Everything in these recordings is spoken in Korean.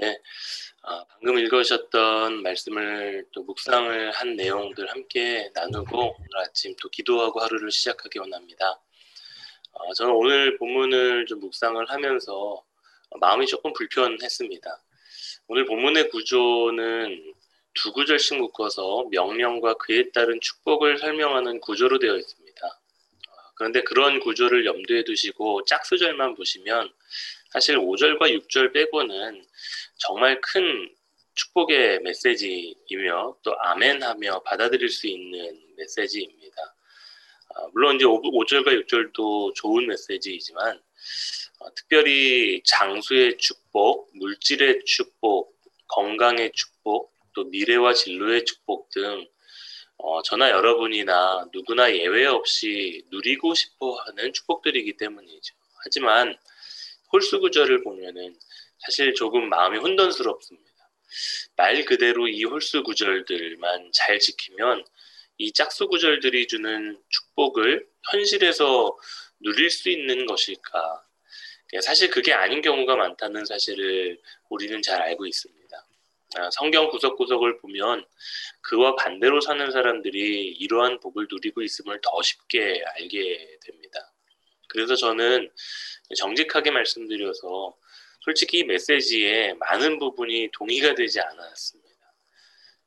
네. 아, 방금 읽으셨던 말씀을 또 묵상을 한 내용들 함께 나누고 오늘 아침 또 기도하고 하루를 시작하기 원합니다. 어, 저는 오늘 본문을 좀 묵상을 하면서 마음이 조금 불편했습니다. 오늘 본문의 구조는 두 구절씩 묶어서 명령과 그에 따른 축복을 설명하는 구조로 되어 있습니다. 어, 그런데 그런 구조를 염두에 두시고 짝수절만 보시면 사실 5절과 6절 빼고는 정말 큰 축복의 메시지이며 또 아멘하며 받아들일 수 있는 메시지입니다. 아, 물론 이제 5절과 6절도 좋은 메시지이지만 어, 특별히 장수의 축복, 물질의 축복, 건강의 축복, 또 미래와 진로의 축복 등 어, 저나 여러분이나 누구나 예외 없이 누리고 싶어 하는 축복들이기 때문이죠. 하지만 홀수 구절을 보면은 사실 조금 마음이 혼돈스럽습니다. 말 그대로 이 홀수 구절들만 잘 지키면 이 짝수 구절들이 주는 축복을 현실에서 누릴 수 있는 것일까? 사실 그게 아닌 경우가 많다는 사실을 우리는 잘 알고 있습니다. 아, 성경 구석구석을 보면 그와 반대로 사는 사람들이 이러한 복을 누리고 있음을 더 쉽게 알게 됩니다. 그래서 저는 정직하게 말씀드려서 솔직히 이 메시지에 많은 부분이 동의가 되지 않았습니다.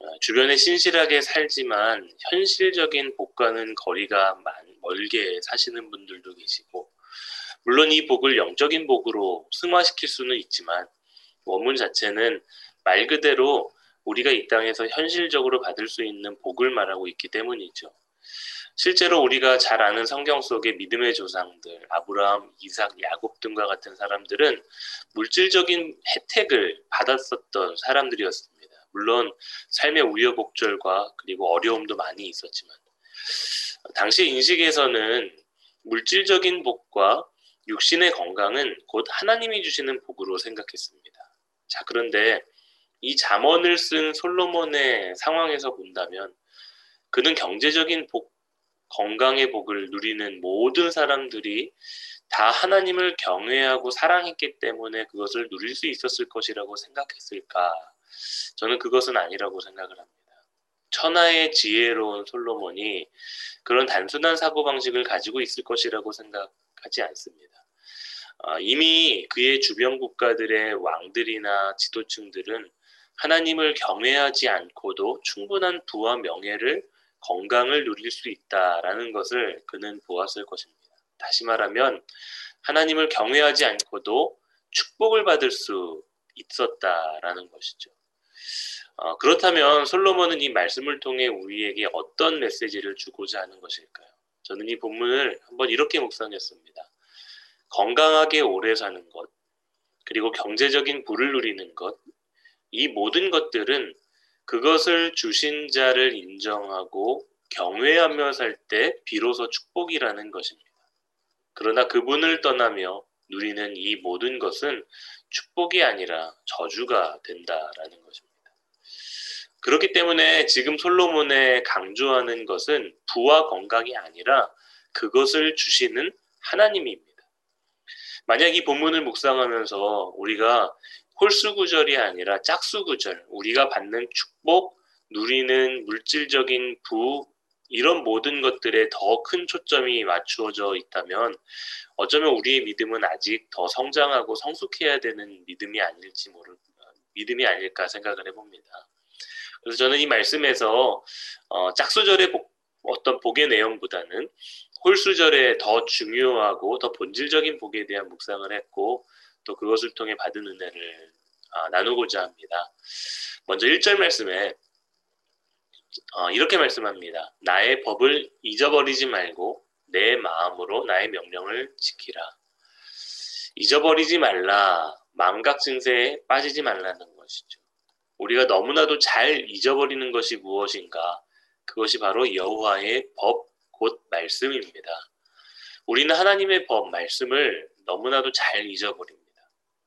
어, 주변에 신실하게 살지만 현실적인 복과는 거리가 멀게 사시는 분들도 계시고 물론 이 복을 영적인 복으로 승화시킬 수는 있지만 원문 자체는 말 그대로 우리가 이 땅에서 현실적으로 받을 수 있는 복을 말하고 있기 때문이죠. 실제로 우리가 잘 아는 성경 속의 믿음의 조상들, 아브라함, 이삭, 야곱 등과 같은 사람들은 물질적인 혜택을 받았었던 사람들이었습니다. 물론 삶의 우여곡절과 그리고 어려움도 많이 있었지만 당시 인식에서는 물질적인 복과 육신의 건강은 곧 하나님이 주시는 복으로 생각했습니다. 자, 그런데 이 잠언을 쓴 솔로몬의 상황에서 본다면 그는 경제적인 복, 건강의 복을 누리는 모든 사람들이 다 하나님을 경외하고 사랑했기 때문에 그것을 누릴 수 있었을 것이라고 생각했을까? 저는 그것은 아니라고 생각을 합니다. 천하의 지혜로운 솔로몬이 그런 단순한 사고방식을 가지고 있을 것이라고 생각하지 않습니다. 아, 이미 그의 주변 국가들의 왕들이나 지도층들은 하나님을 경외하지 않고도 충분한 부와 명예를 건강을 누릴 수 있다라는 것을 그는 보았을 것입니다. 다시 말하면 하나님을 경외하지 않고도 축복을 받을 수 있었다라는 것이죠. 어, 그렇다면 솔로몬은 이 말씀을 통해 우리에게 어떤 메시지를 주고자 하는 것일까요? 저는 이 본문을 한번 이렇게 묵상했습니다. 건강하게 오래 사는 것, 그리고 경제적인 부를 누리는 것, 이 모든 것들은 그것을 주신 자를 인정하고 경외하며 살 때 비로소 축복이라는 것입니다. 그러나 그분을 떠나며 누리는 이 모든 것은 축복이 아니라 저주가 된다라는 것입니다. 그렇기 때문에 지금 솔로몬에 강조하는 것은 부와 건강이 아니라 그것을 주시는 하나님입니다. 만약 이 본문을 묵상하면서 우리가 홀수 구절이 아니라 짝수 구절, 우리가 받는 축복, 누리는 물질적인 부, 이런 모든 것들에 더 큰 초점이 맞추어져 있다면 어쩌면 우리의 믿음은 아직 더 성장하고 성숙해야 되는 믿음이 아닐지 모를 믿음이 아닐까 생각을 해봅니다. 그래서 저는 이 말씀에서 어, 짝수절의 복, 어떤 복의 내용보다는 홀수절의 더 중요하고 더 본질적인 복에 대한 묵상을 했고 또 그것을 통해 받은 은혜를 아, 나누고자 합니다. 먼저 1절 말씀에 어, 이렇게 말씀합니다. 나의 법을 잊어버리지 말고 내 마음으로 나의 명령을 지키라. 잊어버리지 말라. 망각 증세에 빠지지 말라는 것이죠. 우리가 너무나도 잘 잊어버리는 것이 무엇인가? 그것이 바로 여호와의 법, 곧 말씀입니다. 우리는 하나님의 법, 말씀을 너무나도 잘 잊어버립니다.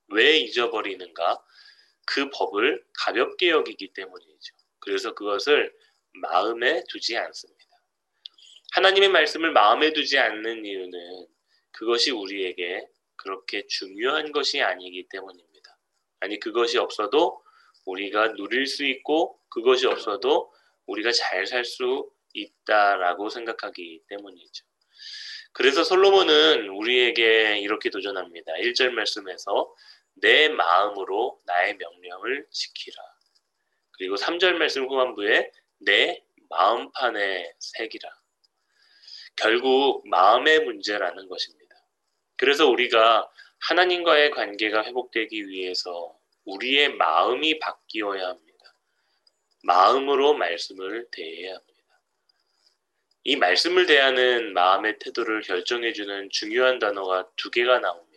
왜 잊어버리는가? 그 법을 가볍게 여기기 때문이죠. 그래서 그것을 마음에 두지 않습니다. 하나님의 말씀을 마음에 두지 않는 이유는 그것이 우리에게 그렇게 중요한 것이 아니기 때문입니다. 아니 그것이 없어도 우리가 누릴 수 있고 그것이 없어도 우리가 잘 살 수 있다라고 생각하기 때문이죠. 그래서 솔로몬은 우리에게 이렇게 도전합니다. 1절 말씀에서 내 마음으로 나의 명령을 지키라. 그리고 3절 말씀 후반부에 내 마음판에 새기라. 결국 마음의 문제라는 것입니다. 그래서 우리가 하나님과의 관계가 회복되기 위해서 우리의 마음이 바뀌어야 합니다. 마음으로 말씀을 대해야 합니다. 이 말씀을 대하는 마음의 태도를 결정해주는 중요한 단어가 두 개가 나옵니다.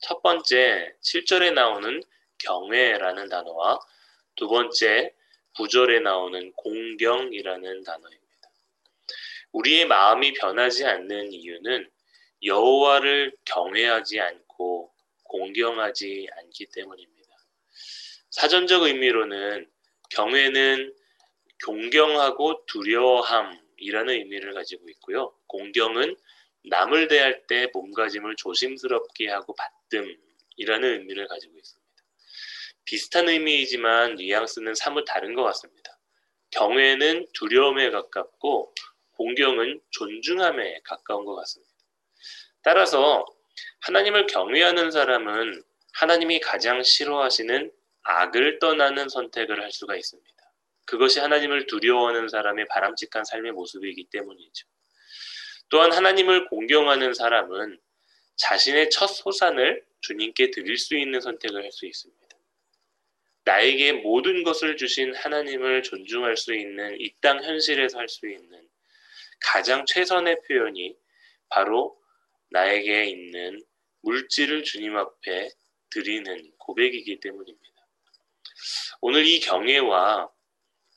첫 번째, 7절에 나오는 경외라는 단어와 두 번째, 9절에 나오는 공경이라는 단어입니다. 우리의 마음이 변하지 않는 이유는 여호와를 경외하지 않고 공경하지 않기 때문입니다. 사전적 의미로는 경외는 존경하고 두려워함이라는 의미를 가지고 있고요. 공경은 남을 대할 때 몸가짐을 조심스럽게 하고 받 듦이라는 의미를 가지고 있습니다. 비슷한 의미이지만 뉘앙스는 사뭇 다른 것 같습니다. 경외는 두려움에 가깝고 공경은 존중함에 가까운 것 같습니다. 따라서 하나님을 경외하는 사람은 하나님이 가장 싫어하시는 악을 떠나는 선택을 할 수가 있습니다. 그것이 하나님을 두려워하는 사람의 바람직한 삶의 모습이기 때문이죠. 또한 하나님을 공경하는 사람은 자신의 첫 소산을 주님께 드릴 수 있는 선택을 할 수 있습니다. 나에게 모든 것을 주신 하나님을 존중할 수 있는 이 땅 현실에서 할 수 있는 가장 최선의 표현이 바로 나에게 있는 물질을 주님 앞에 드리는 고백이기 때문입니다. 오늘 이 경애와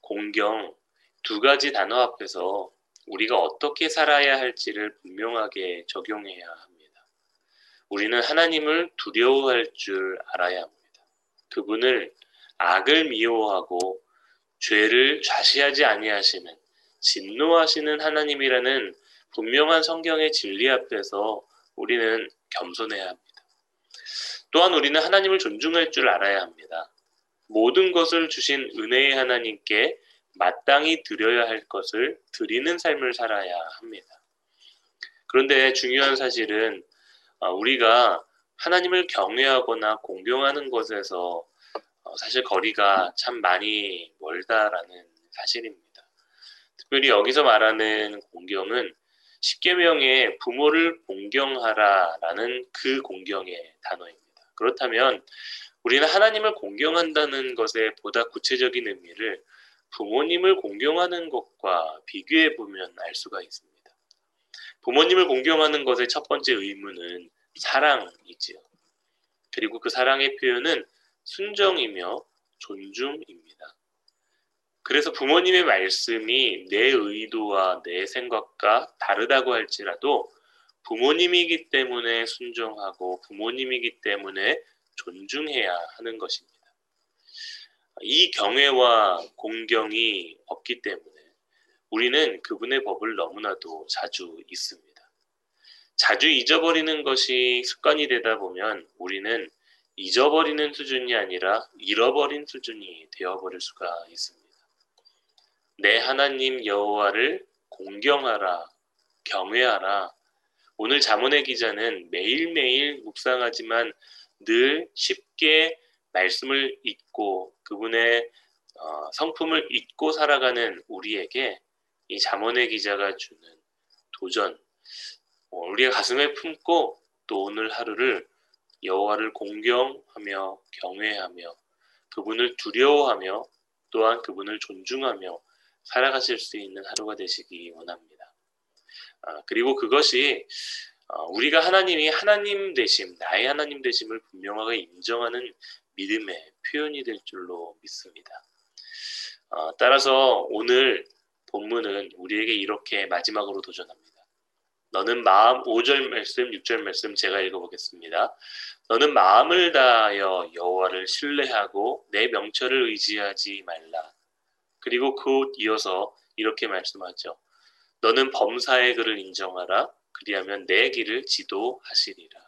공경 두 가지 단어 앞에서 우리가 어떻게 살아야 할지를 분명하게 적용해야 합니다. 우리는 하나님을 두려워할 줄 알아야 합니다. 그분을 악을 미워하고 죄를 좌시하지 아니하시는 진노하시는 하나님이라는 분명한 성경의 진리 앞에서 우리는 겸손해야 합니다. 또한 우리는 하나님을 존중할 줄 알아야 합니다. 모든 것을 주신 은혜의 하나님께 마땅히 드려야 할 것을 드리는 삶을 살아야 합니다. 그런데 중요한 사실은 어, 우리가 하나님을 경외하거나 공경하는 것에서 어, 사실 거리가 참 많이 멀다라는 사실입니다. 특별히 여기서 말하는 공경은 십계명의 부모를 공경하라라는 그 공경의 단어입니다. 그렇다면 우리는 하나님을 공경한다는 것의 보다 구체적인 의미를 부모님을 공경하는 것과 비교해 보면 알 수가 있습니다. 부모님을 공경하는 것의 첫 번째 의무는 사랑이지요. 그리고 그 사랑의 표현은 순정이며 존중입니다. 그래서 부모님의 말씀이 내 의도와 내 생각과 다르다고 할지라도 부모님이기 때문에 순종하고 부모님이기 때문에 존중해야 하는 것입니다. 이 경외와 공경이 없기 때문에 우리는 그분의 법을 너무나도 자주 잊습니다. 자주 잊어버리는 것이 습관이 되다 보면 우리는 잊어버리는 수준이 아니라 잃어버린 수준이 되어버릴 수가 있습니다. 내 하나님 여호와를 공경하라, 경외하라. 오늘 자문의 기자는 매일매일 묵상하지만 늘 쉽게 말씀을 잊고 그분의 어, 성품을 잊고 살아가는 우리에게 이 자문의 기자가 주는 도전, 어, 우리의 가슴에 품고 또 오늘 하루를 여호와를 공경하며 경외하며 그분을 두려워하며 또한 그분을 존중하며 살아가실 수 있는 하루가 되시기 원합니다. 아, 그리고 그것이 어, 우리가 하나님이 하나님 되심, 나의 하나님 되심을 분명하게 인정하는 믿음의 표현이 될 줄로 믿습니다. 어, 따라서 오늘 본문은 우리에게 이렇게 마지막으로 도전합니다. 너는 마음 5절 말씀, 6절 말씀 제가 읽어보겠습니다. 너는 마음을 다하여 여호와를 신뢰하고 내 명철을 의지하지 말라. 그리고 그 이어서 이렇게 말씀하죠. 너는 범사의 글을 인정하라. 그리하면 내 길을 지도하시리라.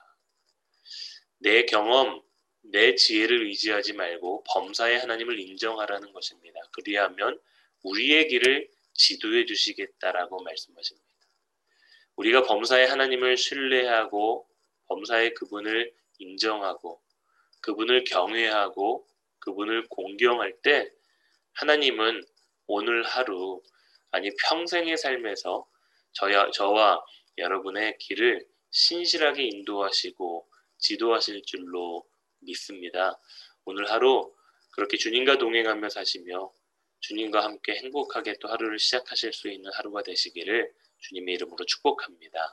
내 경험, 내 지혜를 의지하지 말고 범사의 하나님을 인정하라는 것입니다. 그리하면 우리의 길을 지도해 주시겠다라고 말씀하십니다. 우리가 범사의 하나님을 신뢰하고 범사의 그분을 인정하고 그분을 경외하고 그분을 공경할 때 하나님은 오늘 하루 아니 평생의 삶에서 저야, 저와 여러분의 길을 신실하게 인도하시고 지도하실 줄로 믿습니다. 오늘 하루 그렇게 주님과 동행하며 사시며 주님과 함께 행복하게 또 하루를 시작하실 수 있는 하루가 되시기를 주님의 이름으로 축복합니다.